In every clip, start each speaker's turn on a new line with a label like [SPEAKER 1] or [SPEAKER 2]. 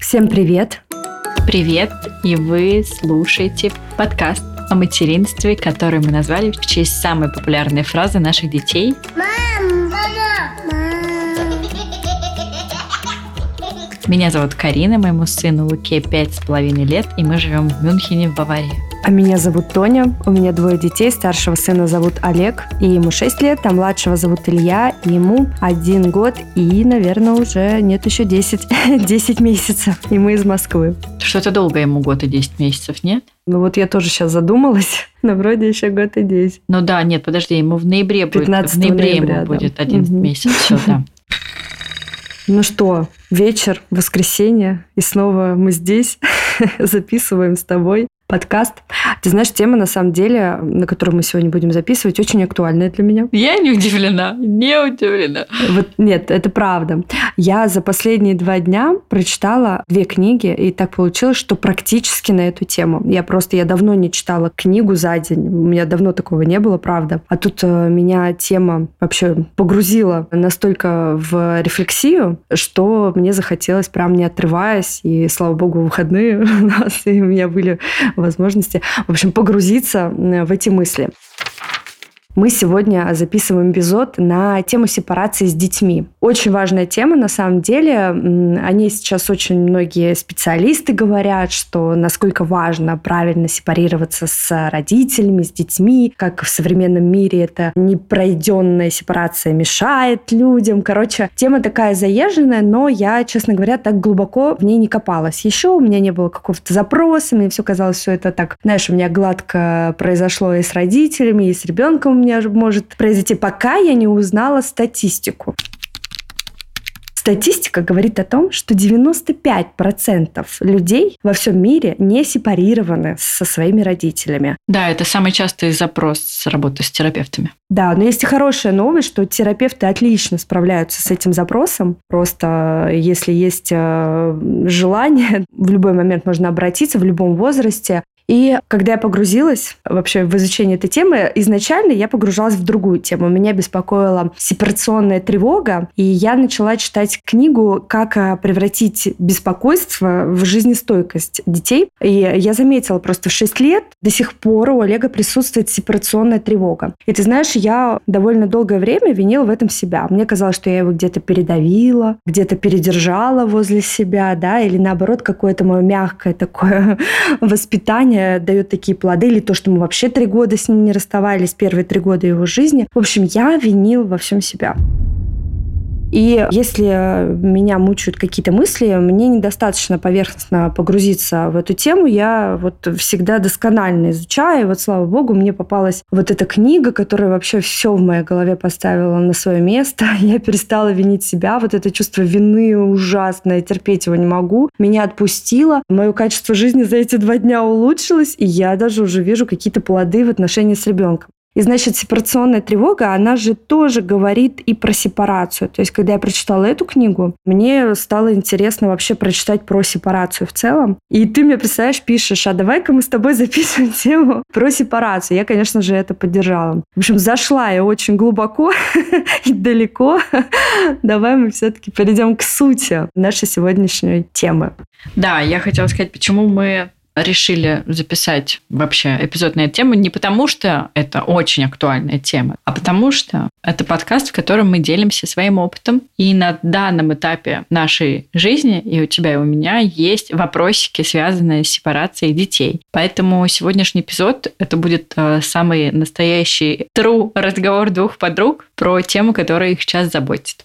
[SPEAKER 1] Всем привет!
[SPEAKER 2] Привет! И вы слушаете подкаст о материнстве, который мы назвали в честь самой популярной фразы наших детей. Мам, мама, мам. Меня зовут Карина, моему сыну Луке пять с половиной лет, и мы живем в Мюнхене в Баварии.
[SPEAKER 1] А меня зовут Тоня, у меня двое детей, старшего сына зовут Олег, и ему 6 лет, а младшего зовут Илья, и ему один год, и, наверное, уже нет еще 10, 10 месяцев, и мы из Москвы.
[SPEAKER 2] Что-то долго ему год и 10 месяцев, нет?
[SPEAKER 1] Ну вот я тоже сейчас задумалась, но вроде еще год и 10.
[SPEAKER 2] Ну да, нет, подожди, ему в ноябре будет, в ноябре ноября, ему да. будет 11 угу. месяцев, все, да.
[SPEAKER 1] Ну что, вечер, воскресенье, и снова мы здесь записываем с тобой подкаст. Ты знаешь, тема, на самом деле, на которую мы сегодня будем записывать, очень актуальная для меня.
[SPEAKER 2] Я не удивлена, не удивлена.
[SPEAKER 1] Вот нет, это правда. Я за последние два дня прочитала две книги, и так получилось, что практически на эту тему. Я просто, я давно не читала книгу за день. У меня давно такого не было, правда. А тут э, меня тема вообще погрузила настолько в рефлексию, что мне захотелось прям не отрываясь, и слава богу, выходные у нас, и у меня были возможности, в общем, погрузиться в эти мысли. Мы сегодня записываем эпизод на тему сепарации с детьми. Очень важная тема, на самом деле. О ней сейчас очень многие специалисты говорят, что насколько важно правильно сепарироваться с родителями, с детьми, как в современном мире это непройденная сепарация мешает людям. Короче, тема такая заезженная, но я, честно говоря, так глубоко в ней не копалась. Еще у меня не было какого-то запроса, мне все казалось, все это так, знаешь, у меня гладко произошло и с родителями, и с ребенком меня может произойти, пока я не узнала статистику. Статистика говорит о том, что 95% людей во всем мире не сепарированы со своими родителями.
[SPEAKER 2] Да, это самый частый запрос с работы с терапевтами.
[SPEAKER 1] Да, но есть и хорошая новость, что терапевты отлично справляются с этим запросом. Просто если есть э, желание, в любой момент можно обратиться, в любом возрасте. И когда я погрузилась вообще в изучение этой темы, изначально я погружалась в другую тему. Меня беспокоила сепарационная тревога, и я начала читать книгу «Как а, превратить беспокойство в жизнестойкость детей». И я заметила просто в 6 лет до сих пор у Олега присутствует сепарационная тревога. И ты знаешь, я довольно долгое время винила в этом себя. Мне казалось, что я его где-то передавила, где-то передержала возле себя, да, или наоборот, какое-то мое мягкое такое воспитание дает такие плоды, или то, что мы вообще три года с ним не расставались, первые три года его жизни. В общем, я винил во всем себя. И если меня мучают какие-то мысли, мне недостаточно поверхностно погрузиться в эту тему. Я вот всегда досконально изучаю. И вот, слава богу, мне попалась вот эта книга, которая вообще все в моей голове поставила на свое место. Я перестала винить себя. Вот это чувство вины ужасное, терпеть его не могу. Меня отпустило. Мое качество жизни за эти два дня улучшилось. И я даже уже вижу какие-то плоды в отношении с ребенком. И значит, сепарационная тревога, она же тоже говорит и про сепарацию. То есть, когда я прочитала эту книгу, мне стало интересно вообще прочитать про сепарацию в целом. И ты мне, представляешь, пишешь, а давай-ка мы с тобой записываем тему про сепарацию. Я, конечно же, это поддержала. В общем, зашла я очень глубоко и далеко. Давай мы все-таки перейдем к сути нашей сегодняшней темы.
[SPEAKER 2] Да, я хотела сказать, почему мы решили записать вообще эпизод на эту тему не потому, что это очень актуальная тема, а потому что это подкаст, в котором мы делимся своим опытом. И на данном этапе нашей жизни, и у тебя, и у меня, есть вопросики, связанные с сепарацией детей. Поэтому сегодняшний эпизод это будет э, самый настоящий true разговор двух подруг про тему, которая их сейчас заботит.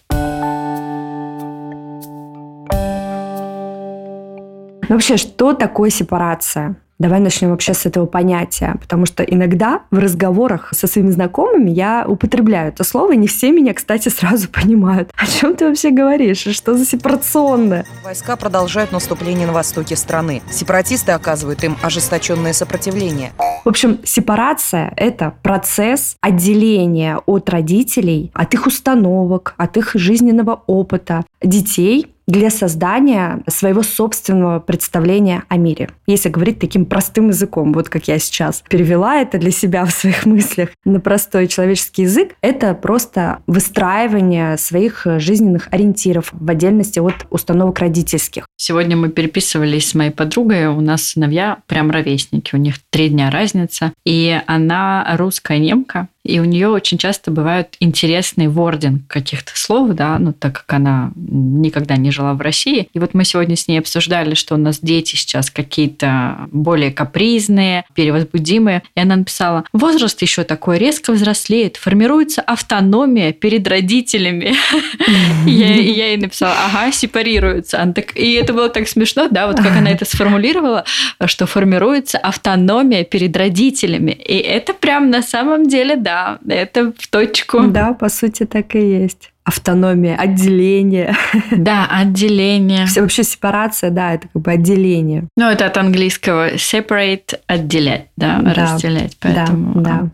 [SPEAKER 1] Но вообще, что такое сепарация? Давай начнем вообще с этого понятия, потому что иногда в разговорах со своими знакомыми я употребляю это слово, и не все меня, кстати, сразу понимают. О чем ты вообще говоришь? Что за сепарационное?
[SPEAKER 3] Войска продолжают наступление на востоке страны. Сепаратисты оказывают им ожесточенное сопротивление.
[SPEAKER 1] В общем, сепарация – это процесс отделения от родителей, от их установок, от их жизненного опыта детей для создания своего собственного представления о мире. Если говорить таким простым языком, вот как я сейчас перевела это для себя в своих мыслях на простой человеческий язык, это просто выстраивание своих жизненных ориентиров в отдельности от установок родительских.
[SPEAKER 2] Сегодня мы переписывались с моей подругой, у нас сыновья прям ровесники, у них три дня разница, и она русская немка, и у нее очень часто бывают интересный вординг каких-то слов, да, ну, так как она никогда не жила в России. И вот мы сегодня с ней обсуждали, что у нас дети сейчас какие-то более капризные, перевозбудимые. И она написала, возраст еще такой резко взрослеет, формируется автономия перед родителями. Я ей написала, ага, сепарируются. И это было так смешно, да, вот как она это сформулировала, что формируется автономия перед родителями. И это прям на самом деле, да, да, это в точку.
[SPEAKER 1] Да, по сути, так и есть автономия, отделение.
[SPEAKER 2] Да, отделение.
[SPEAKER 1] Все вообще сепарация, да, это как бы отделение.
[SPEAKER 2] Ну, это от английского separate, отделять, да, да разделять. Поэтому...
[SPEAKER 1] Да, да.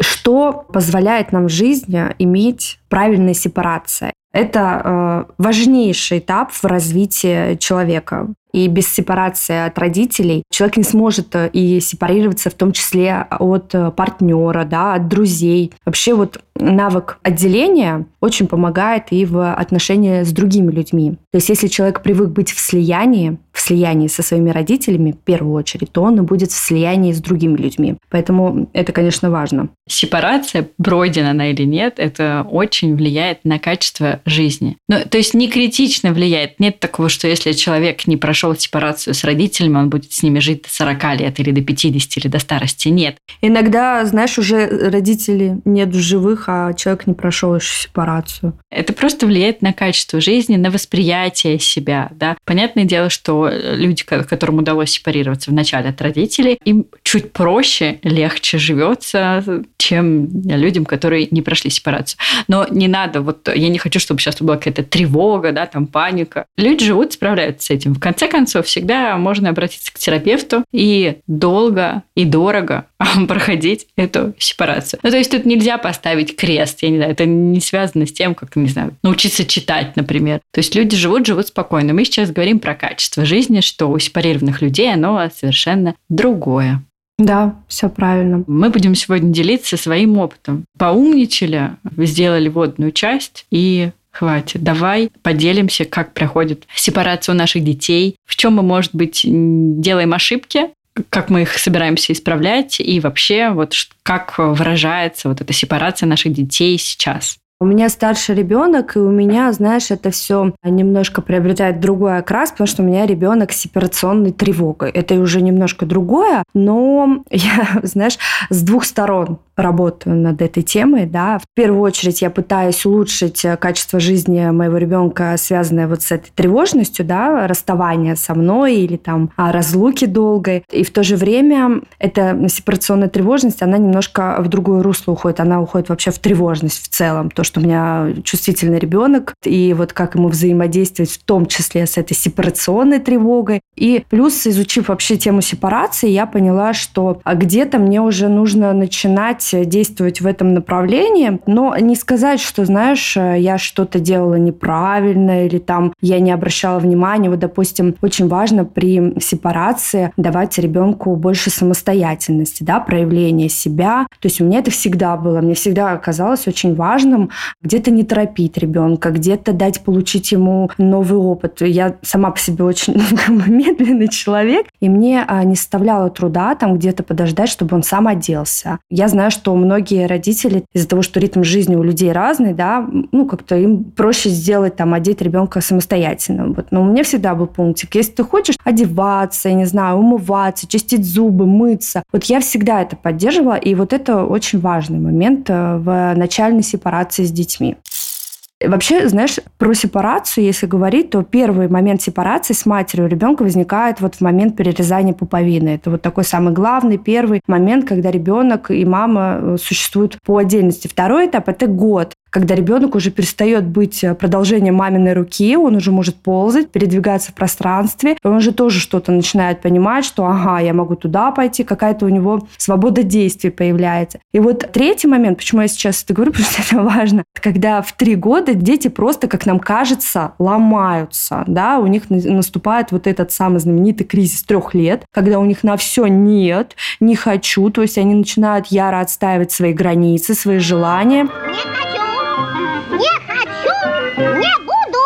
[SPEAKER 1] Что позволяет нам в жизни иметь правильная сепарация? Это э, важнейший этап в развитии человека. И без сепарации от родителей человек не сможет э, и сепарироваться в том числе от э, партнера, да, от друзей. Вообще вот навык отделения очень помогает и в отношении с другими людьми. То есть если человек привык быть в слиянии, в слиянии со своими родителями в первую очередь, то он и будет в слиянии с другими людьми. Поэтому это, конечно, важно.
[SPEAKER 2] Сепарация, пройдена она или нет, это очень влияет на качество жизни. Ну, то есть не критично влияет. Нет такого, что если человек не прошел сепарацию с родителями, он будет с ними жить до 40 лет или до 50 или до старости. Нет.
[SPEAKER 1] Иногда, знаешь, уже родители нет в живых, а человек не прошел еще сепарацию.
[SPEAKER 2] Это просто влияет на качество жизни, на восприятие себя. Да? Понятное дело, что люди, которым удалось сепарироваться вначале от родителей, им чуть проще, легче живется, чем людям, которые не прошли сепарацию. Но не надо, вот я не хочу, чтобы сейчас была какая-то тревога, да, там паника. Люди живут, справляются с этим. В конце концов, всегда можно обратиться к терапевту и долго и дорого проходить эту сепарацию. Ну, то есть тут нельзя поставить крест, я не знаю, это не связано с тем, как, не знаю, научиться читать, например. То есть люди живут, живут спокойно. Мы сейчас говорим про качество жизни, что у сепарированных людей оно совершенно другое.
[SPEAKER 1] Да, все правильно.
[SPEAKER 2] Мы будем сегодня делиться своим опытом. Поумничали, сделали водную часть и хватит. Давай поделимся, как проходит сепарация у наших детей, в чем мы, может быть, делаем ошибки, как мы их собираемся исправлять и вообще вот как выражается вот эта сепарация наших детей сейчас.
[SPEAKER 1] У меня старший ребенок, и у меня, знаешь, это все немножко приобретает другой окрас, потому что у меня ребенок с операционной тревогой. Это уже немножко другое, но я, знаешь, с двух сторон работаю над этой темой, да. В первую очередь я пытаюсь улучшить э, качество жизни моего ребенка, связанное вот с этой тревожностью, да, расставания со мной или там разлуки долгой. И в то же время эта сепарационная тревожность, она немножко в другое русло уходит. Она уходит вообще в тревожность в целом. То, что у меня чувствительный ребенок, и вот как ему взаимодействовать в том числе с этой сепарационной тревогой. И плюс, изучив вообще тему сепарации, я поняла, что где-то мне уже нужно начинать действовать в этом направлении, но не сказать, что, знаешь, я что-то делала неправильно или там я не обращала внимания. Вот, допустим, очень важно при сепарации давать ребенку больше самостоятельности, да, проявления себя. То есть у меня это всегда было. Мне всегда казалось очень важным где-то не торопить ребенка, где-то дать получить ему новый опыт. Я сама по себе очень медленный человек, и мне а, не составляло труда там где-то подождать, чтобы он сам оделся. Я знаю, что многие родители из-за того, что ритм жизни у людей разный, да, ну, как-то им проще сделать, там, одеть ребенка самостоятельно. Вот. Но у меня всегда был пунктик. Если ты хочешь одеваться, я не знаю, умываться, чистить зубы, мыться, вот я всегда это поддерживала, и вот это очень важный момент э, в начальной сепарации с детьми. Вообще, знаешь, про сепарацию, если говорить, то первый момент сепарации с матерью ребенка возникает вот в момент перерезания пуповины. Это вот такой самый главный первый момент, когда ребенок и мама э, существуют по отдельности. Второй этап – это год, когда ребенок уже перестает быть э, продолжением маминой руки, он уже может ползать, передвигаться в пространстве, он уже тоже что-то начинает понимать, что ага, я могу туда пойти, какая-то у него свобода действий появляется. И вот третий момент, почему я сейчас это говорю, потому что это важно, когда в три года дети просто, как нам кажется, ломаются, да, у них наступает вот этот самый знаменитый кризис трех лет, когда у них на все нет, не хочу, то есть они начинают яро отстаивать свои границы, свои желания. Не хочу! Не хочу! Не буду!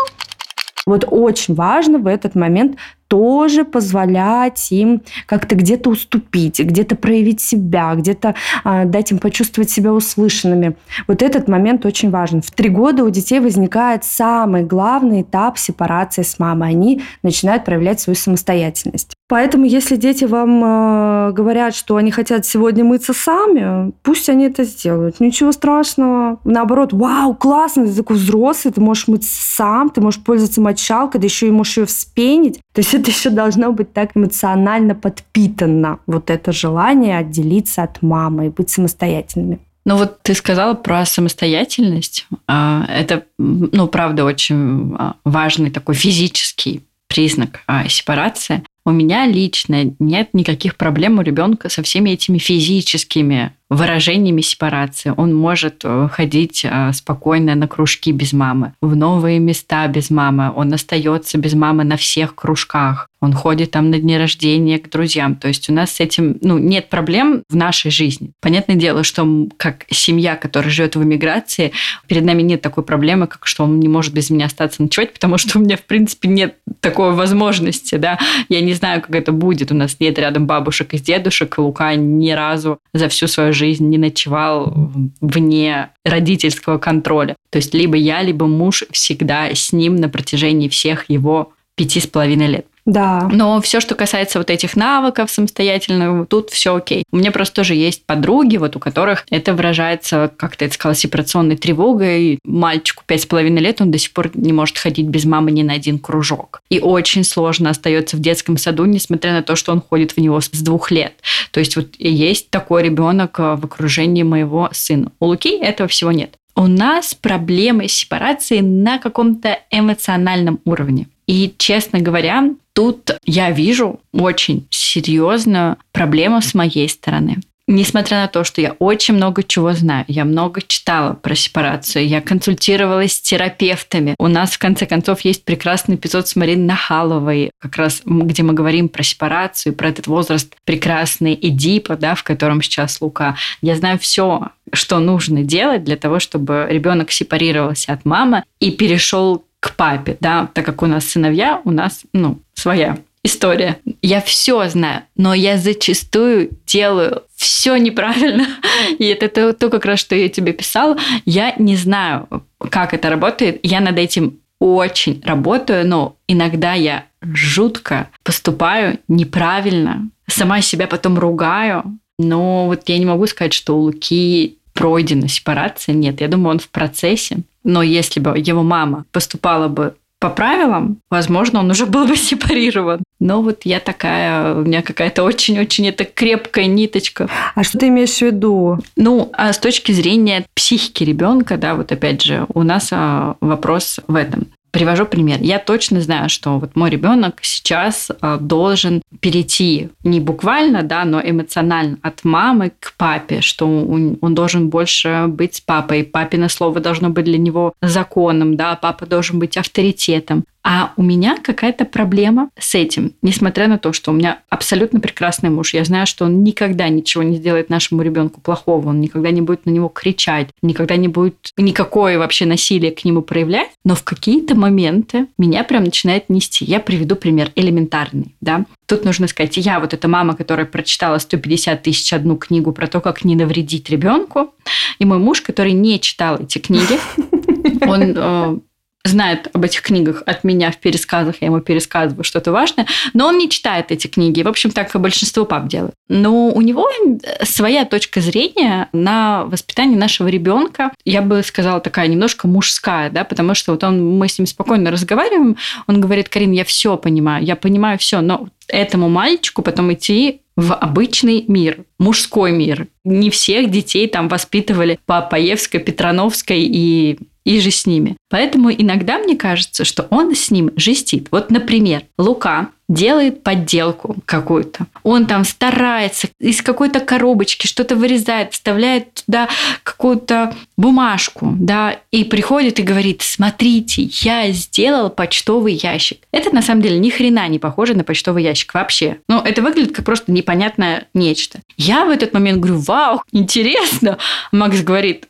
[SPEAKER 1] Вот очень важно в этот момент тоже позволять им как-то где-то уступить, где-то проявить себя, где-то э, дать им почувствовать себя услышанными. Вот этот момент очень важен. В три года у детей возникает самый главный этап сепарации с мамой. Они начинают проявлять свою самостоятельность. Поэтому, если дети вам э, говорят, что они хотят сегодня мыться сами, пусть они это сделают. Ничего страшного. Наоборот, вау, классно, ты такой взрослый, ты можешь мыться сам, ты можешь пользоваться мочалкой, да еще и можешь ее вспенить. То есть еще должно быть так эмоционально подпитано, вот это желание отделиться от мамы и быть самостоятельными.
[SPEAKER 2] Ну вот ты сказала про самостоятельность. А, это, ну, правда, очень а, важный такой физический признак а, сепарации. У меня лично нет никаких проблем у ребенка со всеми этими физическими выражениями сепарации. Он может э, ходить э, спокойно на кружки без мамы, в новые места без мамы. Он остается без мамы на всех кружках. Он ходит там на дни рождения к друзьям. То есть у нас с этим ну, нет проблем в нашей жизни. Понятное дело, что как семья, которая живет в эмиграции, перед нами нет такой проблемы, как что он не может без меня остаться ночевать, потому что у меня, в принципе, нет такой возможности. Да? Я не знаю, как это будет. У нас нет рядом бабушек и дедушек. Лука ни разу за всю свою жизнь жизнь не ночевал вне родительского контроля. То есть либо я, либо муж всегда с ним на протяжении всех его пяти с половиной лет.
[SPEAKER 1] Да.
[SPEAKER 2] Но все, что касается вот этих навыков самостоятельно, тут все окей. У меня просто тоже есть подруги, вот у которых это выражается, как ты это сказала, сепарационной тревогой. Мальчику пять с половиной лет, он до сих пор не может ходить без мамы ни на один кружок. И очень сложно остается в детском саду, несмотря на то, что он ходит в него с двух лет. То есть вот есть такой ребенок э, в окружении моего сына. У Луки этого всего нет. У нас проблемы с сепарацией на каком-то эмоциональном уровне. И, честно говоря, тут я вижу очень серьезную проблему с моей стороны. Несмотря на то, что я очень много чего знаю, я много читала про сепарацию, я консультировалась с терапевтами. У нас, в конце концов, есть прекрасный эпизод с Мариной Нахаловой, как раз где мы говорим про сепарацию, про этот возраст прекрасный Эдипа, да, в котором сейчас Лука. Я знаю все, что нужно делать для того, чтобы ребенок сепарировался от мамы и перешел к папе, да, так как у нас сыновья, у нас, ну, своя история. Я все знаю, но я зачастую делаю все неправильно. И это то, то как раз, что я тебе писала. Я не знаю, как это работает. Я над этим очень работаю, но иногда я жутко поступаю неправильно. Сама себя потом ругаю. Но вот я не могу сказать, что у Луки пройдена сепарация. Нет, я думаю, он в процессе. Но если бы его мама поступала бы по правилам, возможно, он уже был бы сепарирован. Но вот я такая, у меня какая-то очень-очень это крепкая ниточка.
[SPEAKER 1] А что ты имеешь в виду?
[SPEAKER 2] Ну, а с точки зрения психики ребенка, да, вот опять же, у нас а, вопрос в этом. Привожу пример. Я точно знаю, что вот мой ребенок сейчас а, должен перейти не буквально, да, но эмоционально от мамы к папе, что он должен больше быть папой. Папино слово должно быть для него законом, да, папа должен быть авторитетом. А у меня какая-то проблема с этим, несмотря на то, что у меня абсолютно прекрасный муж. Я знаю, что он никогда ничего не сделает нашему ребенку плохого, он никогда не будет на него кричать, никогда не будет никакое вообще насилие к нему проявлять. Но в какие-то моменты меня прям начинает нести. Я приведу пример элементарный, да. Тут нужно сказать, я вот эта мама, которая прочитала 150 тысяч одну книгу про то, как не навредить ребенку, и мой муж, который не читал эти книги, он э, знает об этих книгах от меня в пересказах, я ему пересказываю что-то важное, но он не читает эти книги. В общем, так и большинство пап делают. Но у него своя точка зрения на воспитание нашего ребенка, я бы сказала, такая немножко мужская, да, потому что вот он, мы с ним спокойно разговариваем, он говорит, Карин, я все понимаю, я понимаю все, но этому мальчику потом идти в обычный мир, мужской мир. Не всех детей там воспитывали по Паевской, Петрановской и и же с ними. Поэтому иногда мне кажется, что он с ним жестит. Вот, например, Лука делает подделку какую-то. Он там старается из какой-то коробочки что-то вырезает, вставляет туда какую-то бумажку, да, и приходит и говорит, смотрите, я сделал почтовый ящик. Это на самом деле ни хрена не похоже на почтовый ящик вообще. Ну, это выглядит как просто непонятное нечто. Я в этот момент говорю, вау, интересно. Макс говорит,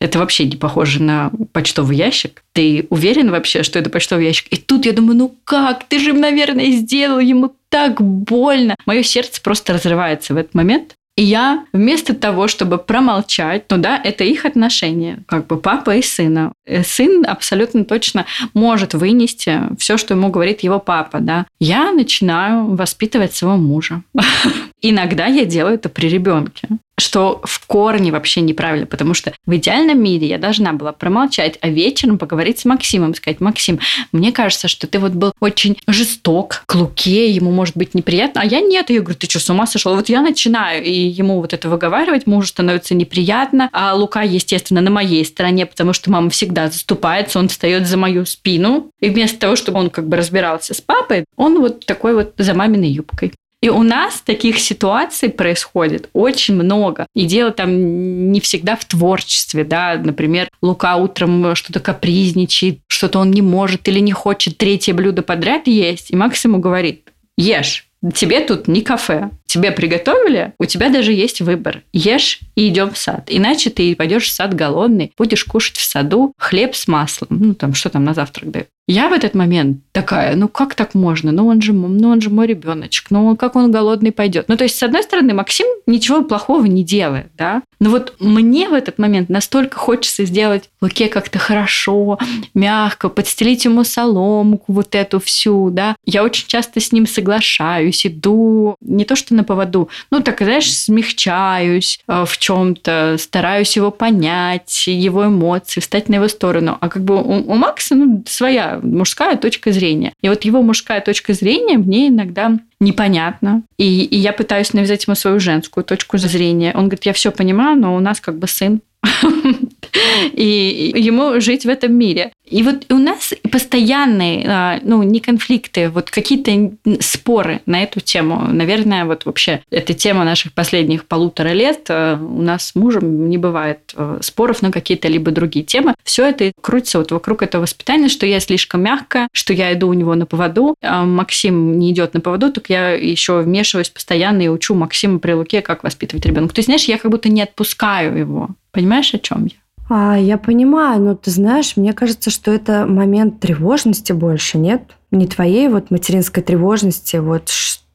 [SPEAKER 2] это вообще не похоже на почтовый ящик. Ты уверен вообще, что это почтовый ящик? И тут я думаю, ну как? Ты же, наверное, сделал ему так больно. Мое сердце просто разрывается в этот момент. И я вместо того, чтобы промолчать, ну да, это их отношения, как бы папа и сына. Э, сын абсолютно точно может вынести все, что ему говорит его папа, да. Я начинаю воспитывать своего мужа. Иногда я делаю это при ребенке что в корне вообще неправильно, потому что в идеальном мире я должна была промолчать, а вечером поговорить с Максимом, сказать, Максим, мне кажется, что ты вот был очень жесток к Луке, ему может быть неприятно, а я нет. Я говорю, ты что, с ума сошел? Вот я начинаю, и ему вот это выговаривать, мужу становится неприятно, а Лука, естественно, на моей стороне, потому что мама всегда заступается, он встает за мою спину, и вместо того, чтобы он как бы разбирался с папой, он вот такой вот за маминой юбкой. И у нас таких ситуаций происходит очень много. И дело там не всегда в творчестве, да. Например, Лука утром что-то капризничает, что-то он не может или не хочет третье блюдо подряд есть. И Макс ему говорит, ешь, тебе тут не кафе. Тебе приготовили, у тебя даже есть выбор. Ешь и идем в сад. Иначе ты пойдешь в сад голодный, будешь кушать в саду хлеб с маслом. Ну, там, что там на завтрак дают. Я в этот момент такая, ну как так можно? Ну он же, ну он же мой ребеночек, ну как он голодный пойдет? Ну то есть, с одной стороны, Максим ничего плохого не делает, да? Но вот мне в этот момент настолько хочется сделать Луке как-то хорошо, мягко, подстелить ему соломку вот эту всю, да? Я очень часто с ним соглашаюсь, иду не то что на поводу, ну так, знаешь, смягчаюсь э, в чем-то, стараюсь его понять, его эмоции, встать на его сторону. А как бы у, у Макса ну, своя мужская точка зрения. И вот его мужская точка зрения мне иногда непонятно. И, и я пытаюсь навязать ему свою женскую точку зрения. Он говорит, я все понимаю, но у нас как бы сын. И ему жить в этом мире. И вот у нас постоянные, а, ну, не конфликты, вот какие-то споры на эту тему. Наверное, вот вообще эта тема наших последних полутора лет. А, у нас с мужем не бывает а, споров на какие-то либо другие темы. Все это крутится вот вокруг этого воспитания, что я слишком мягкая, что я иду у него на поводу, а Максим не идет на поводу, так я еще вмешиваюсь постоянно и учу Максима при Луке, как воспитывать ребенка. То есть, знаешь, я как будто не отпускаю его. Понимаешь, о чем я?
[SPEAKER 1] А, я понимаю, но ты знаешь, мне кажется, что это момент тревожности больше, нет? Не твоей вот материнской тревожности, вот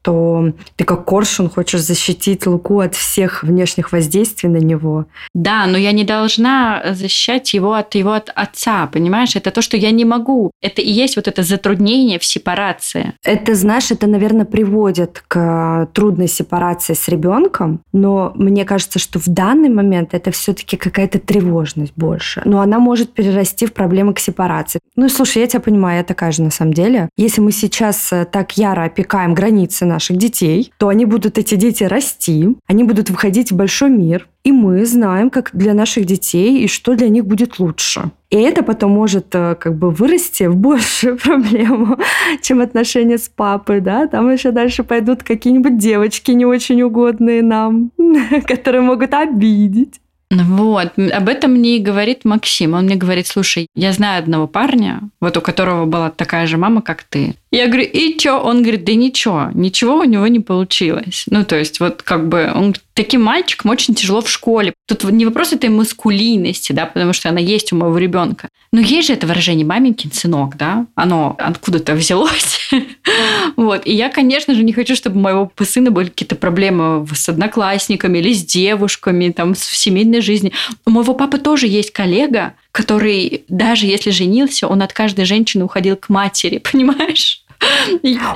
[SPEAKER 1] что ты как коршун хочешь защитить Луку от всех внешних воздействий на него.
[SPEAKER 2] Да, но я не должна защищать его от его от отца, понимаешь? Это то, что я не могу. Это и есть вот это затруднение в сепарации.
[SPEAKER 1] Это, знаешь, это, наверное, приводит к трудной сепарации с ребенком, но мне кажется, что в данный момент это все-таки какая-то тревожность больше. Но она может перерасти в проблемы к сепарации. Ну, слушай, я тебя понимаю, я такая же на самом деле. Если мы сейчас э, так яро опекаем границы наших детей, то они будут, эти дети, расти, они будут выходить в большой мир, и мы знаем, как для наших детей и что для них будет лучше. И это потом может э, как бы вырасти в большую проблему, чем отношения с папой, да? Там еще дальше пойдут какие-нибудь девочки не очень угодные нам, которые могут обидеть.
[SPEAKER 2] Вот, об этом мне и говорит Максим. Он мне говорит, слушай, я знаю одного парня, вот у которого была такая же мама, как ты. Я говорю, и чё? Он говорит, да ничего, ничего у него не получилось. Ну, то есть, вот как бы, он таким мальчиком очень тяжело в школе. Тут не вопрос этой маскулинности, да, потому что она есть у моего ребенка. Но есть же это выражение «маменькин сынок», да? Оно откуда-то взялось. вот. И я, конечно же, не хочу, чтобы у моего сына были какие-то проблемы с одноклассниками или с девушками, там, в семейной жизни. У моего папы тоже есть коллега, который даже если женился, он от каждой женщины уходил к матери, понимаешь?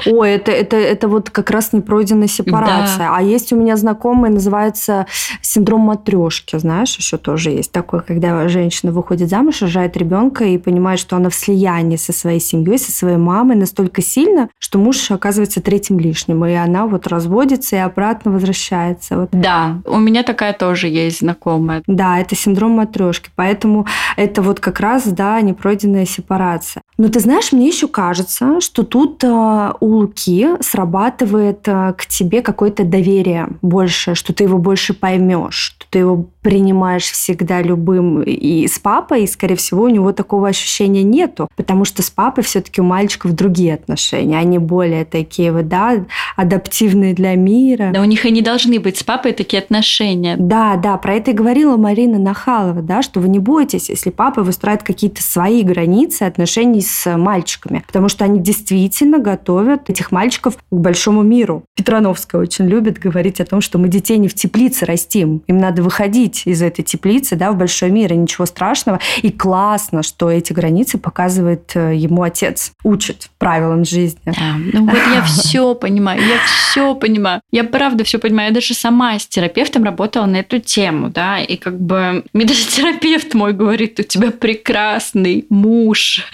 [SPEAKER 1] О, это, это, это вот как раз непройденная сепарация. Да. А есть у меня знакомый, называется синдром матрешки, знаешь, еще тоже есть такой, когда женщина выходит замуж, рожает ребенка и понимает, что она в слиянии со своей семьей, со своей мамой настолько сильно, что муж оказывается третьим лишним, и она вот разводится и обратно возвращается. Вот.
[SPEAKER 2] Да, у меня такая тоже есть знакомая.
[SPEAKER 1] Да, это синдром матрешки, поэтому это вот как раз, да, непройденная сепарация. Но ты знаешь, мне еще кажется, что тут э, у Луки срабатывает э, к тебе какое-то доверие больше, что ты его больше поймешь, что ты его принимаешь всегда любым и с папой, и, скорее всего, у него такого ощущения нету, потому что с папой все-таки у мальчиков другие отношения, они более такие вот, да, адаптивные для мира.
[SPEAKER 2] Да, у них и не должны быть с папой такие отношения.
[SPEAKER 1] Да, да, про это и говорила Марина Нахалова, да, что вы не бойтесь, если папа выстраивает какие-то свои границы отношений с мальчиками, потому что они действительно готовят этих мальчиков к большому миру. Петрановская очень любит говорить о том, что мы детей не в теплице растим, им надо выходить выходить из этой теплицы да, в большой мир, и ничего страшного. И классно, что эти границы показывает э, ему отец, учит правилам жизни.
[SPEAKER 2] Да, ну вот я все понимаю, я все понимаю. Я правда все понимаю. Я даже сама с терапевтом работала на эту тему, да, и как бы мне даже терапевт мой говорит, у тебя прекрасный муж,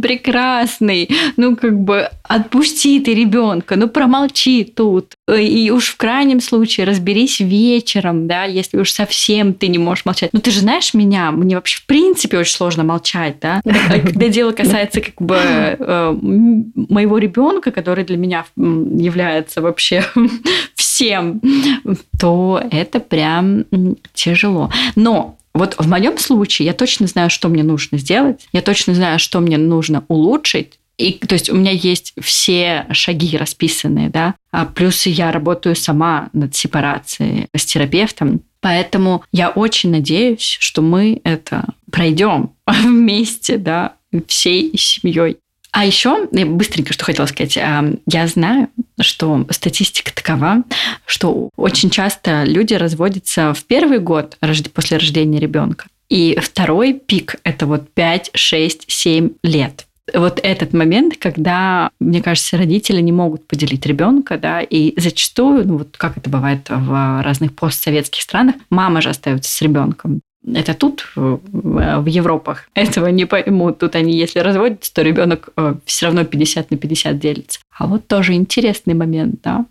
[SPEAKER 2] прекрасный, ну как бы отпусти ты ребенка, ну промолчи тут. И уж в крайнем случае разберись вечером, да, если уж совсем ты не можешь молчать. Ну, ты же знаешь меня, мне вообще в принципе очень сложно молчать, да? Когда дело касается как бы э, моего ребенка, который для меня является вообще всем, то это прям тяжело. Но вот в моем случае я точно знаю, что мне нужно сделать, я точно знаю, что мне нужно улучшить, и, то есть у меня есть все шаги расписанные, да, а плюс я работаю сама над сепарацией с терапевтом. Поэтому я очень надеюсь, что мы это пройдем вместе, да, всей семьей. А еще, я быстренько что хотела сказать, я знаю, что статистика такова, что очень часто люди разводятся в первый год после рождения ребенка. И второй пик – это вот 5, 6, 7 лет вот этот момент, когда, мне кажется, родители не могут поделить ребенка, да, и зачастую, ну вот как это бывает в разных постсоветских странах, мама же остается с ребенком. Это тут, в Европах, этого не поймут. Тут они, если разводятся, то ребенок э, все равно 50 на 50 делится. А вот тоже интересный момент, да.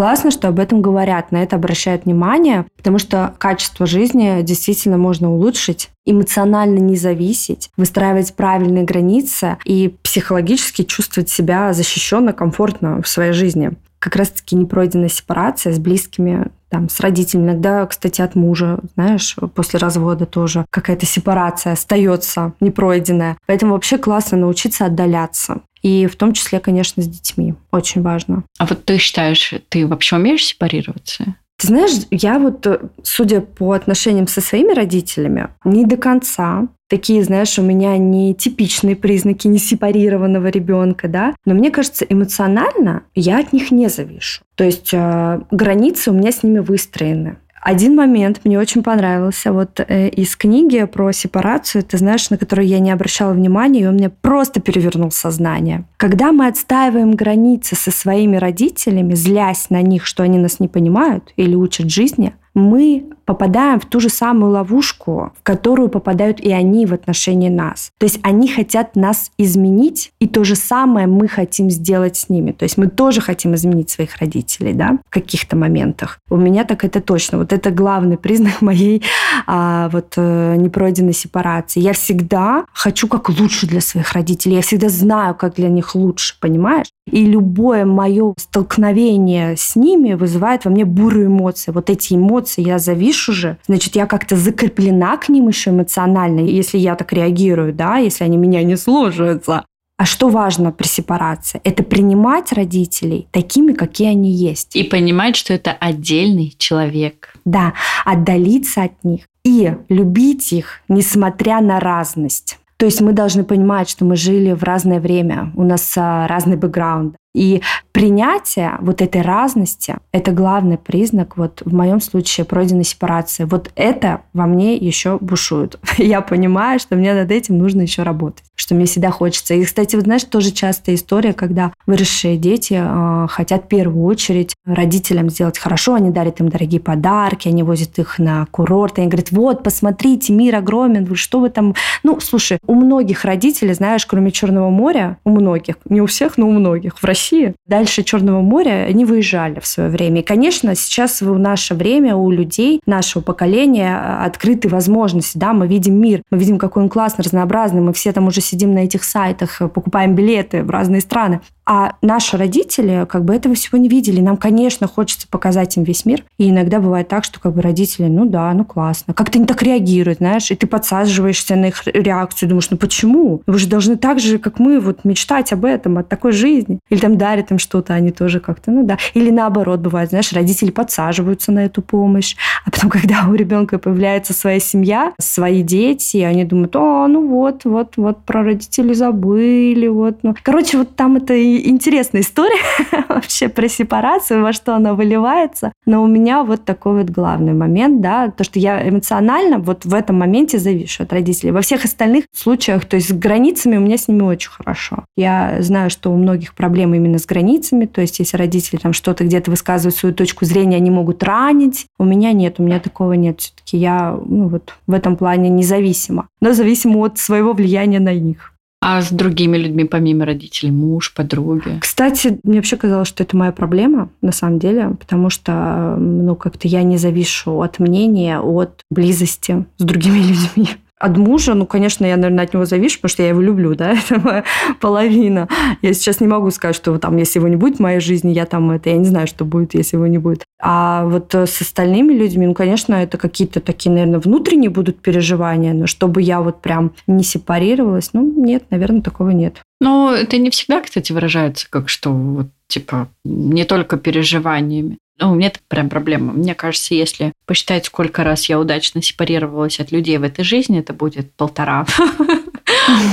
[SPEAKER 1] Классно, что об этом говорят, на это обращают внимание, потому что качество жизни действительно можно улучшить, эмоционально не зависеть, выстраивать правильные границы и психологически чувствовать себя защищенно, комфортно в своей жизни. Как раз-таки непройденная сепарация с близкими, там, с родителями, иногда, кстати, от мужа, знаешь, после развода тоже какая-то сепарация остается непройденная. Поэтому вообще классно научиться отдаляться. И в том числе, конечно, с детьми. Очень важно.
[SPEAKER 2] А вот ты считаешь, ты вообще умеешь сепарироваться?
[SPEAKER 1] Ты знаешь, я вот, э, судя по отношениям со своими родителями, не до конца. Такие, знаешь, у меня не типичные признаки несепарированного ребенка, да. Но мне кажется, эмоционально я от них не завишу. То есть э, границы у меня с ними выстроены. Один момент мне очень понравился вот э, из книги про сепарацию, ты знаешь, на которую я не обращала внимания, и он мне просто перевернул сознание. Когда мы отстаиваем границы со своими родителями, злясь на них, что они нас не понимают или учат жизни, мы попадаем в ту же самую ловушку, в которую попадают и они в отношении нас. То есть они хотят нас изменить, и то же самое мы хотим сделать с ними. То есть мы тоже хотим изменить своих родителей, да, в каких-то моментах. У меня так это точно. Вот это главный признак моей а, вот э, непройденной сепарации. Я всегда хочу как лучше для своих родителей. Я всегда знаю, как для них лучше, понимаешь? И любое мое столкновение с ними вызывает во мне бурые эмоции. Вот эти эмоции я завишу же, значит, я как-то закреплена к ним еще эмоционально, если я так реагирую, да, если они меня не слушаются. А что важно при сепарации? Это принимать родителей такими, какие они есть.
[SPEAKER 2] И понимать, что это отдельный человек.
[SPEAKER 1] Да, отдалиться от них и любить их, несмотря на разность. То есть мы должны понимать, что мы жили в разное время, у нас а, разный бэкграунд. И принятие вот этой разности – это главный признак, вот в моем случае, пройденной сепарации. Вот это во мне еще бушует. Я понимаю, что мне над этим нужно еще работать, что мне всегда хочется. И, кстати, вот знаешь, тоже частая история, когда выросшие дети э, хотят в первую очередь родителям сделать хорошо, они дарят им дорогие подарки, они возят их на курорт, они говорят, вот, посмотрите, мир огромен, что вы там... Ну, слушай, у многих родителей, знаешь, кроме Черного моря, у многих, не у всех, но у многих в России, дальше Черного моря они выезжали в свое время. И, конечно, сейчас в наше время у людей, нашего поколения э, открыты возможности, да, мы видим мир, мы видим, какой он классный, разнообразный, мы все там уже сидим на этих сайтах, э, покупаем билеты в разные страны. А наши родители как бы этого всего не видели. Нам, конечно, хочется показать им весь мир. И иногда бывает так, что как бы родители, ну да, ну классно. Как-то не так реагируют, знаешь, и ты подсаживаешься на их реакцию, думаешь, ну почему? Вы же должны так же, как мы, вот мечтать об этом, от такой жизни. Или там дарят им что-то, они тоже как-то, ну да. Или наоборот бывает, знаешь, родители подсаживаются на эту помощь, а потом, когда у ребенка появляется своя семья, свои дети, они думают, о, ну вот, вот, вот про родителей забыли, вот, ну. Короче, вот там это и интересная история вообще про сепарацию, во что она выливается. Но у меня вот такой вот главный момент, да, то, что я эмоционально вот в этом моменте завишу от родителей. Во всех остальных случаях, то есть с границами у меня с ними очень хорошо. Я знаю, что у многих проблемы именно с границами, то есть если родители там что-то где-то высказывают свою точку зрения, они могут ранить. У меня нет, у меня такого нет. Все-таки я ну, вот в этом плане независима, но зависима от своего влияния на них.
[SPEAKER 2] А с другими людьми, помимо родителей, муж, подруги?
[SPEAKER 1] Кстати, мне вообще казалось, что это моя проблема, на самом деле, потому что, ну, как-то я не завишу от мнения, от близости с другими людьми. От мужа, ну, конечно, я, наверное, от него завишу, потому что я его люблю, да, это моя половина. Я сейчас не могу сказать, что там, если его не будет в моей жизни, я там это, я не знаю, что будет, если его не будет. А вот э, с остальными людьми, ну, конечно, это какие-то такие, наверное, внутренние будут переживания, но чтобы я вот прям не сепарировалась, ну, нет, наверное, такого нет.
[SPEAKER 2] Ну, это не всегда, кстати, выражается как что вот типа не только переживаниями. Ну, у меня это прям проблема. Мне кажется, если посчитать, сколько раз я удачно сепарировалась от людей в этой жизни, это будет полтора.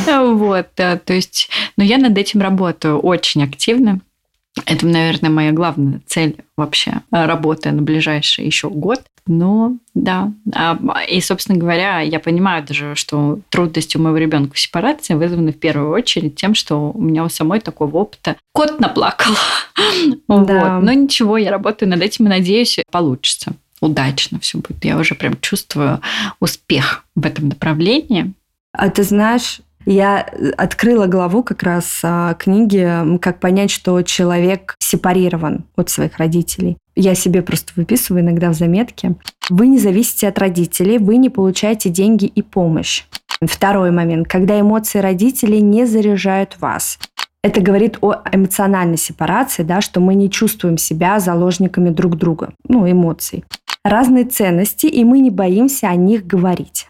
[SPEAKER 2] Вот, то есть, но я над этим работаю очень активно. Это, наверное, моя главная цель вообще, работая на ближайший еще год. Ну, да. А, и, собственно говоря, я понимаю даже, что трудности у моего ребенка в сепарации вызваны в первую очередь тем, что у меня у самой такого опыта кот наплакал. Да. Вот. Но ничего, я работаю над этим и надеюсь, получится. Удачно все будет. Я уже прям чувствую успех в этом направлении.
[SPEAKER 1] А ты знаешь, я открыла главу как раз а, книги «Как понять, что человек сепарирован от своих родителей». Я себе просто выписываю иногда в заметке. Вы не зависите от родителей, вы не получаете деньги и помощь. Второй момент. Когда эмоции родителей не заряжают вас. Это говорит о эмоциональной сепарации, да, что мы не чувствуем себя заложниками друг друга, ну, эмоций. Разные ценности, и мы не боимся о них говорить.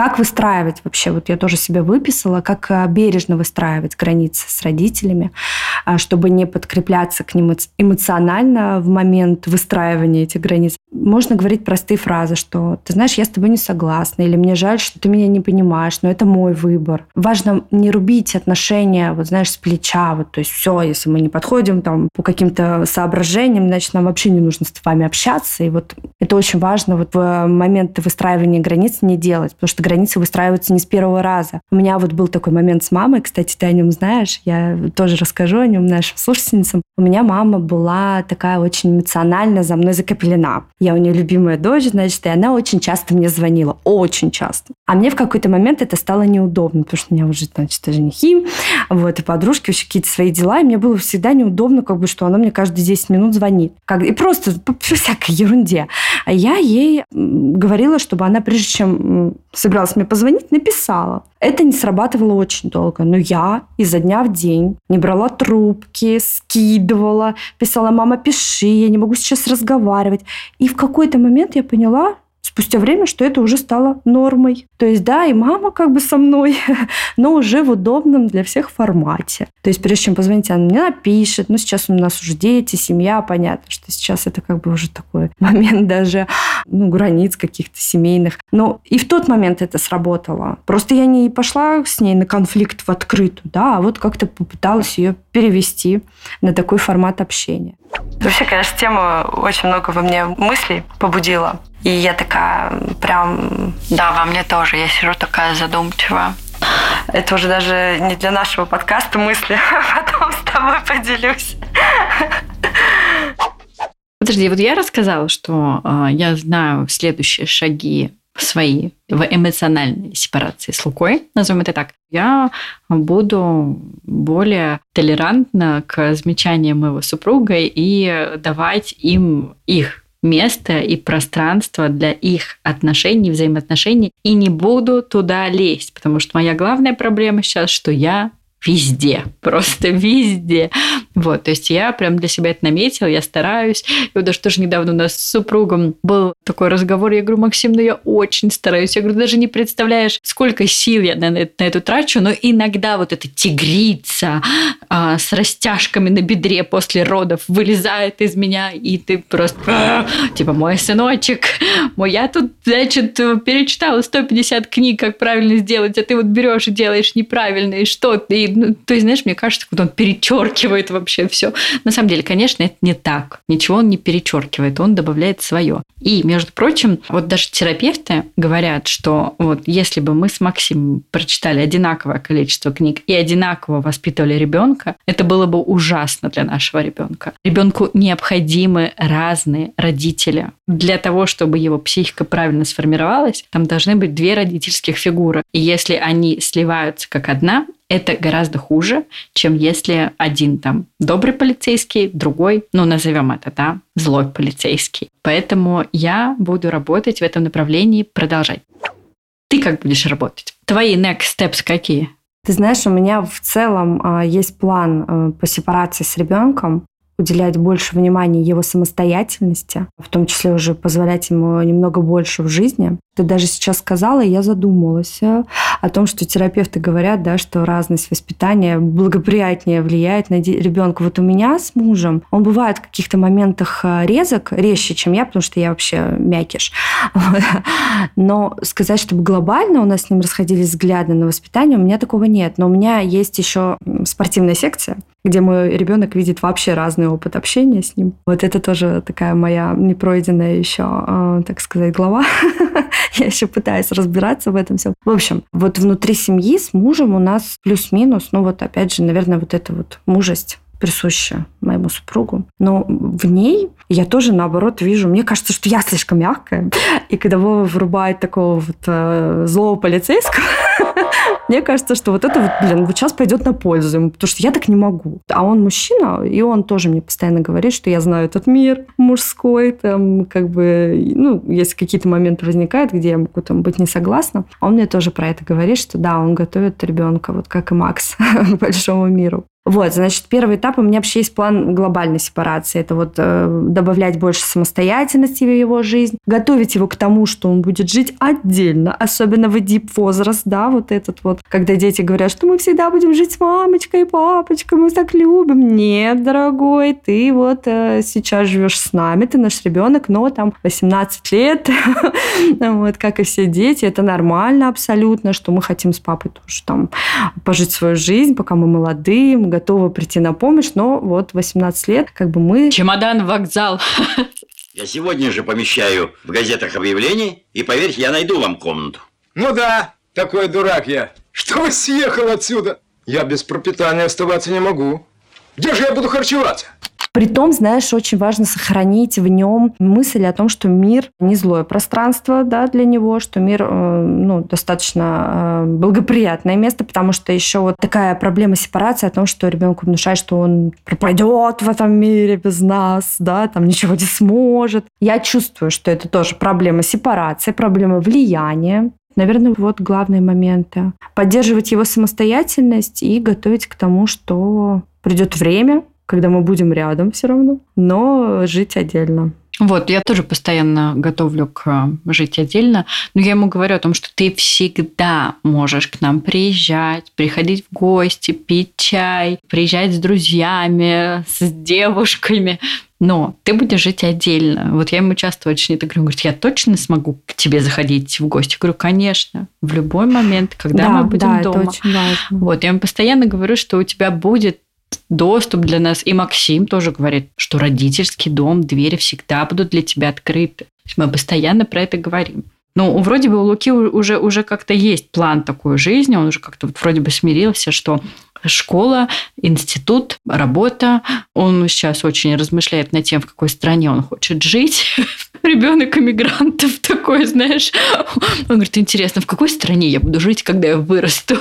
[SPEAKER 1] Как выстраивать вообще, вот я тоже себе выписала, как э, бережно выстраивать границы с родителями, а, чтобы не подкрепляться к ним эмоционально в момент выстраивания этих границ. Можно говорить простые фразы, что ты знаешь, я с тобой не согласна, или мне жаль, что ты меня не понимаешь, но это мой выбор. Важно не рубить отношения, вот знаешь, с плеча, вот, то есть все, если мы не подходим там по каким-то соображениям, значит, нам вообще не нужно с вами общаться, и вот это очень важно вот в момент выстраивания границ не делать, потому что границы выстраиваются не с первого раза. У меня вот был такой момент с мамой, кстати, ты о нем знаешь, я тоже расскажу о нем нашим слушательницам. У меня мама была такая очень эмоционально за мной закреплена. Я у нее любимая дочь, значит, и она очень часто мне звонила, очень часто. А мне в какой-то момент это стало неудобно, потому что у меня уже, значит, женихи, вот, и подружки, вообще какие-то свои дела, и мне было всегда неудобно, как бы, что она мне каждые 10 минут звонит. Как, и просто по всякой ерунде. А я ей говорила, чтобы она, прежде чем собиралась мне позвонить, написала. Это не срабатывало очень долго, но я изо дня в день не брала трубки, скидывала, писала, мама, пиши, я не могу сейчас разговаривать. И в какой-то момент я поняла, спустя время, что это уже стало нормой. То есть, да, и мама как бы со мной, но уже в удобном для всех формате. То есть, прежде чем позвонить, она мне напишет. Ну, сейчас у нас уже дети, семья, понятно, что сейчас это как бы уже такой момент даже, ну, границ каких-то семейных. Но и в тот момент это сработало. Просто я не пошла с ней на конфликт в открытую, да, а вот как-то попыталась ее перевести на такой формат общения. Вообще, конечно, тема очень много во мне мыслей побудила. И я такая прям...
[SPEAKER 2] Да, во мне тоже. Я сижу такая задумчивая.
[SPEAKER 1] Это уже даже не для нашего подкаста мысли, потом с тобой поделюсь.
[SPEAKER 2] Подожди, вот я рассказала, что э, я знаю следующие шаги свои в эмоциональной сепарации с Лукой, назовем это так, я буду более толерантна к замечаниям моего супруга и давать им их место и пространство для их отношений, взаимоотношений, и не буду туда лезть, потому что моя главная проблема сейчас, что я везде, просто везде. Вот, то есть я прям для себя это наметила, я стараюсь. И вот даже тоже недавно у нас с супругом был такой разговор, я говорю, Максим, ну я очень стараюсь. Я говорю, даже не представляешь, сколько сил я на, на, на эту трачу, но иногда вот эта тигрица а, с растяжками на бедре после родов вылезает из меня, и ты просто, а, типа, мой сыночек, мой, я тут, значит, перечитала 150 книг, как правильно сделать, а ты вот берешь и делаешь неправильно, и что ты, ну, то есть, знаешь, мне кажется, вот он перечеркивает вообще все. На самом деле, конечно, это не так. Ничего он не перечеркивает, он добавляет свое. И, между прочим, вот даже терапевты говорят, что вот если бы мы с Максимом прочитали одинаковое количество книг и одинаково воспитывали ребенка, это было бы ужасно для нашего ребенка. Ребенку необходимы разные родители. Для того, чтобы его психика правильно сформировалась, там должны быть две родительских фигуры. И если они сливаются как одна, это гораздо хуже, чем если один там добрый полицейский, другой, ну, назовем это, да, злой полицейский. Поэтому я буду работать в этом направлении, продолжать. Ты как будешь работать? Твои next steps какие?
[SPEAKER 1] Ты знаешь, у меня в целом э, есть план э, по сепарации с ребенком уделять больше внимания его самостоятельности, в том числе уже позволять ему немного больше в жизни. Ты даже сейчас сказала, и я задумалась э, о том, что терапевты говорят, да, что разность воспитания благоприятнее влияет на ребенка. Вот у меня с мужем, он бывает в каких-то моментах э, резок, резче, чем я, потому что я вообще мякиш. Но сказать, чтобы глобально у нас с ним расходились взгляды на воспитание, у меня такого нет. Но у меня есть еще спортивная секция, где мой ребенок видит вообще разный опыт общения с ним. Вот это тоже такая моя непройденная еще, э, так сказать, глава. Я еще пытаюсь разбираться в этом всем. В общем, вот внутри семьи с мужем у нас плюс-минус, ну вот опять же, наверное, вот эта вот мужесть присуща моему супругу. Но в ней я тоже, наоборот, вижу, мне кажется, что я слишком мягкая. И когда Вова врубает такого вот э, злого полицейского, мне кажется, что вот это вот, блин, вот сейчас пойдет на пользу ему, потому что я так не могу. А он мужчина, и он тоже мне постоянно говорит, что я знаю этот мир мужской, там, как бы, ну, если какие-то моменты возникают, где я могу там быть не согласна, он мне тоже про это говорит, что да, он готовит ребенка, вот как и Макс, к большому миру. Вот, значит, первый этап у меня вообще есть план глобальной сепарации. Это вот э, добавлять больше самостоятельности в его жизнь, готовить его к тому, что он будет жить отдельно, особенно в дип возраст, да, вот этот вот, когда дети говорят, что мы всегда будем жить с мамочкой и папочкой, мы так любим. Нет, дорогой, ты вот э, сейчас живешь с нами, ты наш ребенок, но там 18 лет, вот как и все дети, это нормально абсолютно, что мы хотим с папой тоже там пожить свою жизнь, пока мы молодые, мы готовы прийти на помощь, но вот 18 лет, как бы мы...
[SPEAKER 2] Чемодан, вокзал.
[SPEAKER 4] Я сегодня же помещаю в газетах объявлений, и поверьте, я найду вам комнату.
[SPEAKER 5] Ну да, такой дурак я. Что съехал отсюда? Я без пропитания оставаться не могу. Где же я буду харчеваться?
[SPEAKER 1] Притом, знаешь, очень важно сохранить в нем мысль о том, что мир не злое пространство да, для него, что мир э, ну, достаточно э, благоприятное место, потому что еще вот такая проблема сепарации о том, что ребенку внушает, что он пропадет в этом мире без нас, да, там ничего не сможет. Я чувствую, что это тоже проблема сепарации, проблема влияния, Наверное, вот главные моменты. Поддерживать его самостоятельность и готовить к тому, что придет время, когда мы будем рядом все равно, но жить отдельно.
[SPEAKER 2] Вот, я тоже постоянно готовлю к э, жить отдельно, но я ему говорю о том, что ты всегда можешь к нам приезжать, приходить в гости, пить чай, приезжать с друзьями, с девушками, но ты будешь жить отдельно. Вот я ему часто очень это говорю. Он говорит, я точно смогу к тебе заходить в гости? Я говорю, конечно, в любой момент, когда
[SPEAKER 1] да,
[SPEAKER 2] мы будем
[SPEAKER 1] да,
[SPEAKER 2] дома.
[SPEAKER 1] Это очень важно.
[SPEAKER 2] Вот, я ему постоянно говорю, что у тебя будет доступ для нас. И Максим тоже говорит, что родительский дом, двери всегда будут для тебя открыты. Мы постоянно про это говорим. Ну, вроде бы у Луки уже, уже как-то есть план такой жизни, он уже как-то вот вроде бы смирился, что школа, институт, работа. Он сейчас очень размышляет над тем, в какой стране он хочет жить. Ребенок иммигрантов такой, знаешь. Он говорит, интересно, в какой стране я буду жить, когда я вырасту?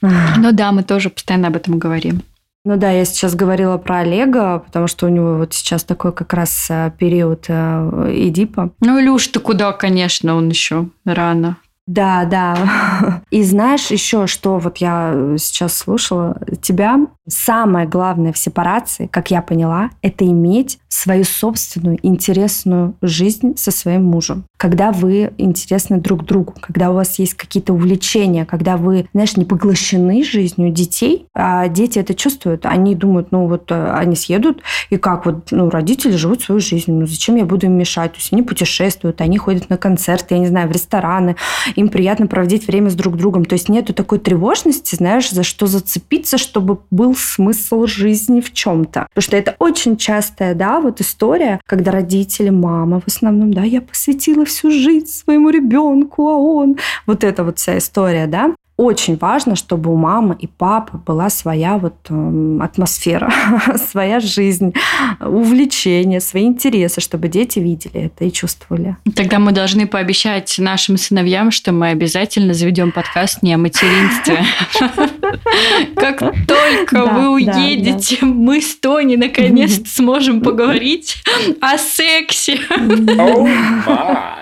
[SPEAKER 2] Ну да, мы тоже постоянно об этом говорим.
[SPEAKER 1] Ну да, я сейчас говорила про Олега, потому что у него вот сейчас такой как раз э, период э, Эдипа.
[SPEAKER 2] Ну, Илюш, ты куда, конечно, он еще рано.
[SPEAKER 1] Да, да. И знаешь еще, что вот я сейчас слушала тебя, самое главное в сепарации, как я поняла, это иметь свою собственную интересную жизнь со своим мужем. Когда вы интересны друг другу, когда у вас есть какие-то увлечения, когда вы, знаешь, не поглощены жизнью детей, а дети это чувствуют, они думают, ну вот э, они съедут, и как вот, ну, родители живут свою жизнь, ну зачем я буду им мешать? То есть они путешествуют, они ходят на концерты, я не знаю, в рестораны, им приятно проводить время с друг другом. То есть нету такой тревожности, знаешь, за что зацепиться, чтобы был смысл жизни в чем-то. Потому что это очень частая, да, вот история, когда родители, мама в основном, да, я посвятила всю жизнь своему ребенку, а он... Вот эта вот вся история, да очень важно, чтобы у мамы и папы была своя вот э, атмосфера, своя жизнь, увлечения, свои интересы, чтобы дети видели это и чувствовали.
[SPEAKER 2] Тогда мы должны пообещать нашим сыновьям, что мы обязательно заведем подкаст не о материнстве. Как только вы уедете, мы с Тони наконец-то сможем поговорить о сексе.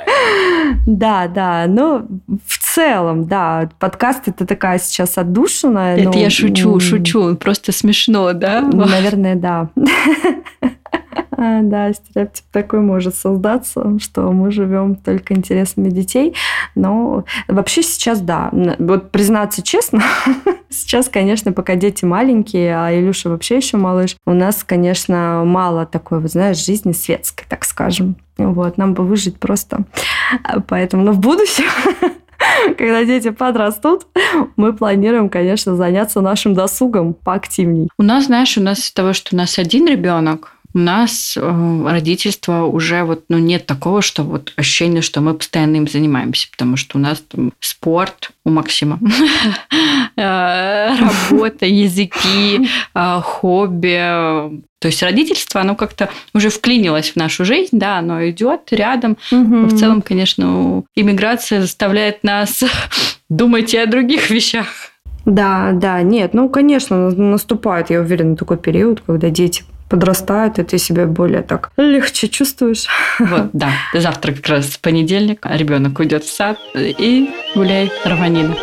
[SPEAKER 1] Да, да, но в целом, да, подкаст это такая сейчас отдушина.
[SPEAKER 2] Это я шучу, шучу, просто смешно, да?
[SPEAKER 1] Наверное, да. Да, стереотип такой может создаться, что мы живем только интересами детей. Но вообще сейчас да. Вот признаться честно, сейчас, конечно, пока дети маленькие, а Илюша вообще еще малыш, у нас, конечно, мало такой, вот знаешь, жизни светской, так скажем. Вот, нам бы выжить просто. Поэтому, но в будущем когда дети подрастут, мы планируем, конечно, заняться нашим досугом поактивней.
[SPEAKER 2] У нас, знаешь, у нас из того, что у нас один ребенок, у нас э, родительство уже вот, ну, нет такого, что вот ощущение, что мы постоянно им занимаемся, потому что у нас там спорт у Максима, э, работа, языки, э, хобби. То есть родительство, оно как-то уже вклинилось в нашу жизнь, да, оно идет рядом. Угу. В целом, конечно, иммиграция заставляет нас думать и о других вещах.
[SPEAKER 1] Да, да, нет, ну, конечно, наступает, я уверена, такой период, когда дети подрастают, и ты себя более так легче чувствуешь.
[SPEAKER 2] Вот, да. Завтра как раз понедельник, а ребенок уйдет в сад и гуляй, рванина.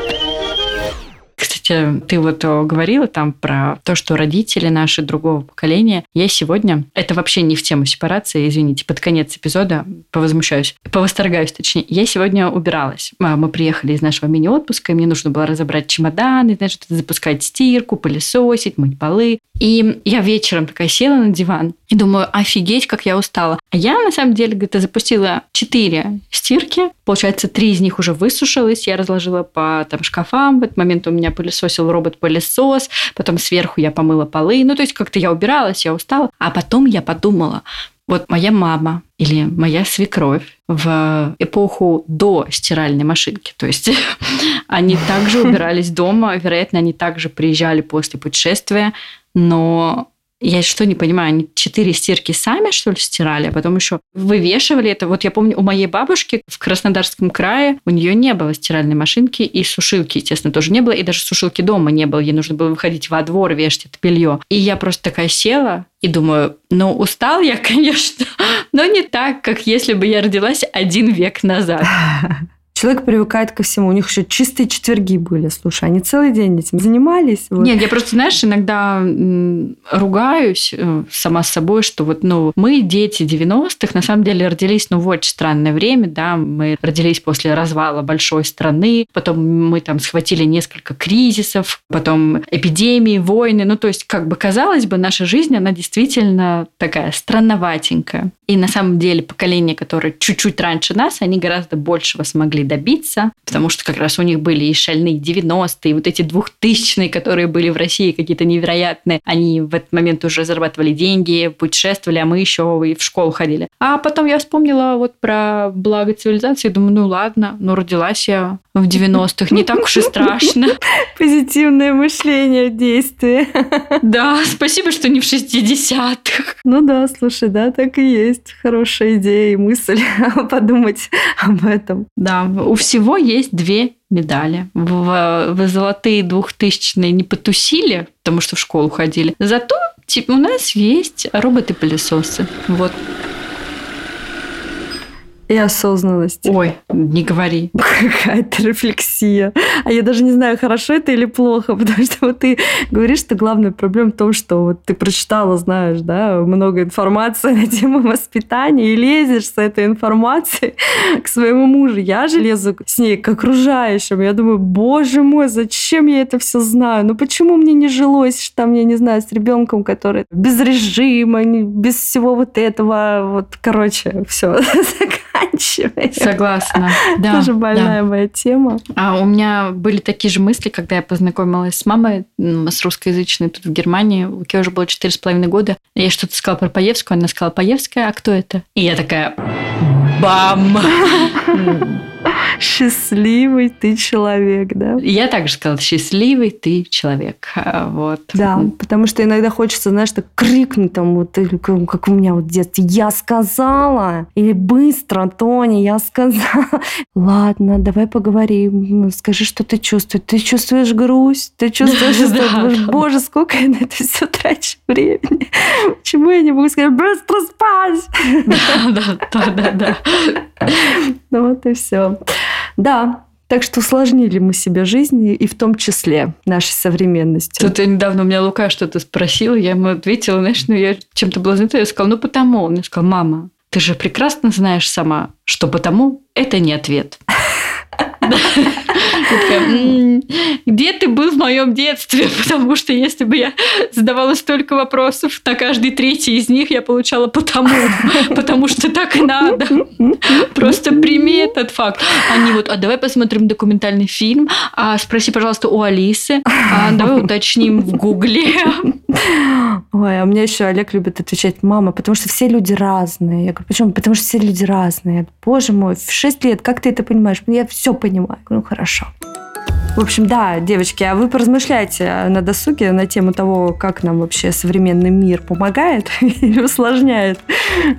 [SPEAKER 2] Кстати, ты вот э, говорила там про то, что родители наши другого поколения. Я сегодня, это вообще не в тему сепарации, извините, под конец эпизода повозмущаюсь, повосторгаюсь точнее. Я сегодня убиралась. Мы приехали из нашего мини-отпуска, и мне нужно было разобрать чемоданы, знаешь, запускать стирку, пылесосить, мыть полы. И я вечером такая села на диван и думаю, офигеть, как я устала. А я, на самом деле, где-то запустила четыре стирки. Получается, три из них уже высушилось. Я разложила по там, шкафам. В этот момент у меня пылесосил робот-пылесос. Потом сверху я помыла полы. Ну, то есть как-то я убиралась, я устала. А потом я подумала, вот моя мама или моя свекровь в эпоху до стиральной машинки. То есть они также убирались дома, вероятно, они также приезжали после путешествия, но я что не понимаю, они четыре стирки сами, что ли, стирали, а потом еще вывешивали это. Вот я помню, у моей бабушки в Краснодарском крае у нее не было стиральной машинки и сушилки, естественно, тоже не было, и даже сушилки дома не было. Ей нужно было выходить во двор, вешать это белье. И я просто такая села и думаю, ну, устал я, конечно, но не так, как если бы я родилась один век назад.
[SPEAKER 1] Человек привыкает ко всему. У них еще чистые четверги были. Слушай, они целый день этим занимались. Вот.
[SPEAKER 2] Нет, я просто, знаешь, иногда ругаюсь э, сама с собой, что вот, ну, мы дети 90-х, на самом деле родились, ну, в очень странное время, да, мы родились после развала большой страны, потом мы там схватили несколько кризисов, потом эпидемии, войны, ну, то есть, как бы казалось бы, наша жизнь, она действительно такая странноватенькая. И на самом деле поколение, которое чуть-чуть раньше нас, они гораздо большего смогли добиться, потому что как раз у них были и шальные 90-е, и вот эти двухтысячные, которые были в России какие-то невероятные, они в этот момент уже зарабатывали деньги, путешествовали, а мы еще и в школу ходили. А потом я вспомнила вот про благо цивилизации, думаю, ну ладно, ну родилась я в 90-х, не так уж и страшно.
[SPEAKER 1] Позитивное мышление, действие.
[SPEAKER 2] Да, спасибо, что не в 60-х.
[SPEAKER 1] Ну да, слушай, да, так и есть. Хорошая идея и мысль подумать об этом.
[SPEAKER 2] Да, у всего есть две медали. В, в золотые двухтысячные не потусили, потому что в школу ходили. Зато типа, у нас есть роботы-пылесосы. Вот.
[SPEAKER 1] И осознанность.
[SPEAKER 2] Ой, не говори.
[SPEAKER 1] Какая-то рефлексия. А я даже не знаю, хорошо это или плохо, потому что вот ты говоришь, что главная проблема в том, что вот ты прочитала, знаешь, да, много информации на тему воспитания и лезешь с этой информацией к своему мужу. Я же лезу с ней к окружающим. Я думаю, боже мой, зачем я это все знаю? Ну почему мне не жилось, что там, я не знаю, с ребенком, который без режима, без всего вот этого, вот, короче, все заканчиваем.
[SPEAKER 2] Согласна. Да,
[SPEAKER 1] Тоже больная
[SPEAKER 2] да.
[SPEAKER 1] моя тема.
[SPEAKER 2] А у меня были такие же мысли, когда я познакомилась с мамой, с русскоязычной тут в Германии. У Луке уже было четыре с половиной года. Я что-то сказала про Паевскую, она сказала, Паевская, а кто это? И я такая, бам!
[SPEAKER 1] Счастливый ты человек, да?
[SPEAKER 2] Я также сказала, счастливый ты человек. А, Вот.
[SPEAKER 1] Да, потому что иногда хочется, знаешь, так крикнуть там, вот, или как у меня вот в детстве, я сказала, или быстро, Тоня, я сказала. Ладно, давай поговорим, Ну, скажи, что ты чувствуешь. Ты чувствуешь грусть, ты чувствуешь, что, боже, сколько я на это все трачу времени. Почему я не могу сказать, быстро спать?
[SPEAKER 2] Да, да, да, да.
[SPEAKER 1] Ну вот и все. Да, так что усложнили мы себе жизнь, и в том числе нашей современностью.
[SPEAKER 2] Тут я недавно у меня Лука что-то спросил, я ему ответила, знаешь, ну я чем-то была занята, я сказала, ну потому. Он мне сказал, мама, ты же прекрасно знаешь сама, что потому это не ответ. «М, Где ты был в моем детстве? Потому что если бы я задавала столько вопросов, на каждый третий из них я получала потому. Потому что так и надо. Просто прими этот факт. Они вот, а давай посмотрим документальный фильм, а спроси, пожалуйста, у Алисы, а давай уточним в Гугле.
[SPEAKER 1] Ой, а меня еще Олег любит отвечать, мама, потому что все люди разные. Я говорю, почему? Потому что все люди разные. Боже мой, в 6 лет, как ты это понимаешь? Я все понимаю. Говорю, ну хорошо. В общем, да, девочки, а вы поразмышляйте на досуге на тему того, как нам вообще современный мир помогает или усложняет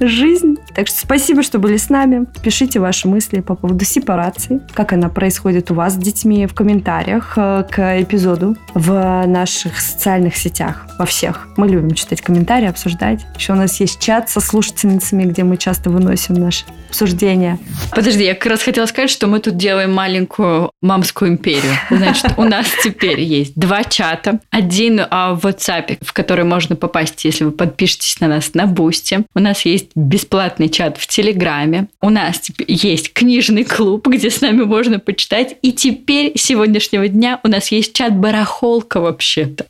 [SPEAKER 1] жизнь. Так что спасибо, что были с нами. Пишите ваши мысли по поводу сепарации, как она происходит у вас с детьми в комментариях э, к эпизоду в наших социальных сетях, во всех. Мы любим читать комментарии, обсуждать. Еще у нас есть чат со слушательницами, где мы часто выносим наши обсуждения.
[SPEAKER 2] Подожди, я как раз хотела сказать, что мы тут делаем маленькую мамскую империю. Значит, у нас теперь есть два чата. Один а, в WhatsApp, в который можно попасть, если вы подпишетесь на нас на Boosty. У нас есть бесплатный чат в Телеграме. У нас теперь есть книжный клуб, где с нами можно почитать. И теперь, с сегодняшнего дня, у нас есть чат барахолка вообще-то.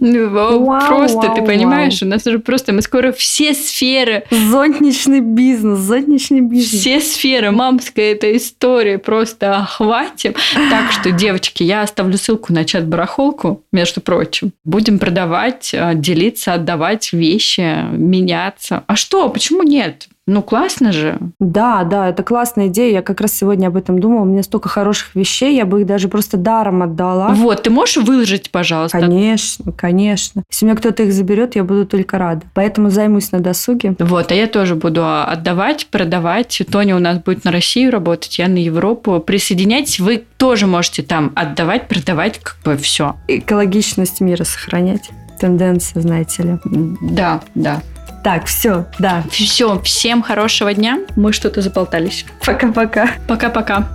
[SPEAKER 1] Вау,
[SPEAKER 2] Просто, ты
[SPEAKER 1] вау,
[SPEAKER 2] понимаешь, у нас уже просто, мы скоро все сферы
[SPEAKER 1] Зонтичный бизнес, зонтичный бизнес.
[SPEAKER 2] все сферы мамской этой истории просто охватим. Так что, девочки, я оставлю ссылку на чат барахолку, между прочим. Будем продавать, э, делиться, отдавать вещи, меняться. А что? Почему нет? Ну, классно же.
[SPEAKER 1] Да, да, это классная идея. Я как раз сегодня об этом думала. У меня столько хороших вещей, я бы их даже просто даром отдала.
[SPEAKER 2] Вот, ты можешь выложить, пожалуйста?
[SPEAKER 1] Конечно, конечно. Если у меня кто-то их заберет, я буду только рада. Поэтому займусь на досуге.
[SPEAKER 2] Вот, а я тоже буду а, отдавать, продавать. Тоня у нас будет на Россию работать, я на Европу. Присоединяйтесь, вы тоже можете там отдавать, продавать, как бы все.
[SPEAKER 1] Экологичность мира сохранять. Тенденция, знаете ли.
[SPEAKER 2] Да, да.
[SPEAKER 1] Так, все, да.
[SPEAKER 2] Все, всем хорошего дня. Мы что-то заболтались.
[SPEAKER 1] Пока-пока.
[SPEAKER 2] Пока-пока.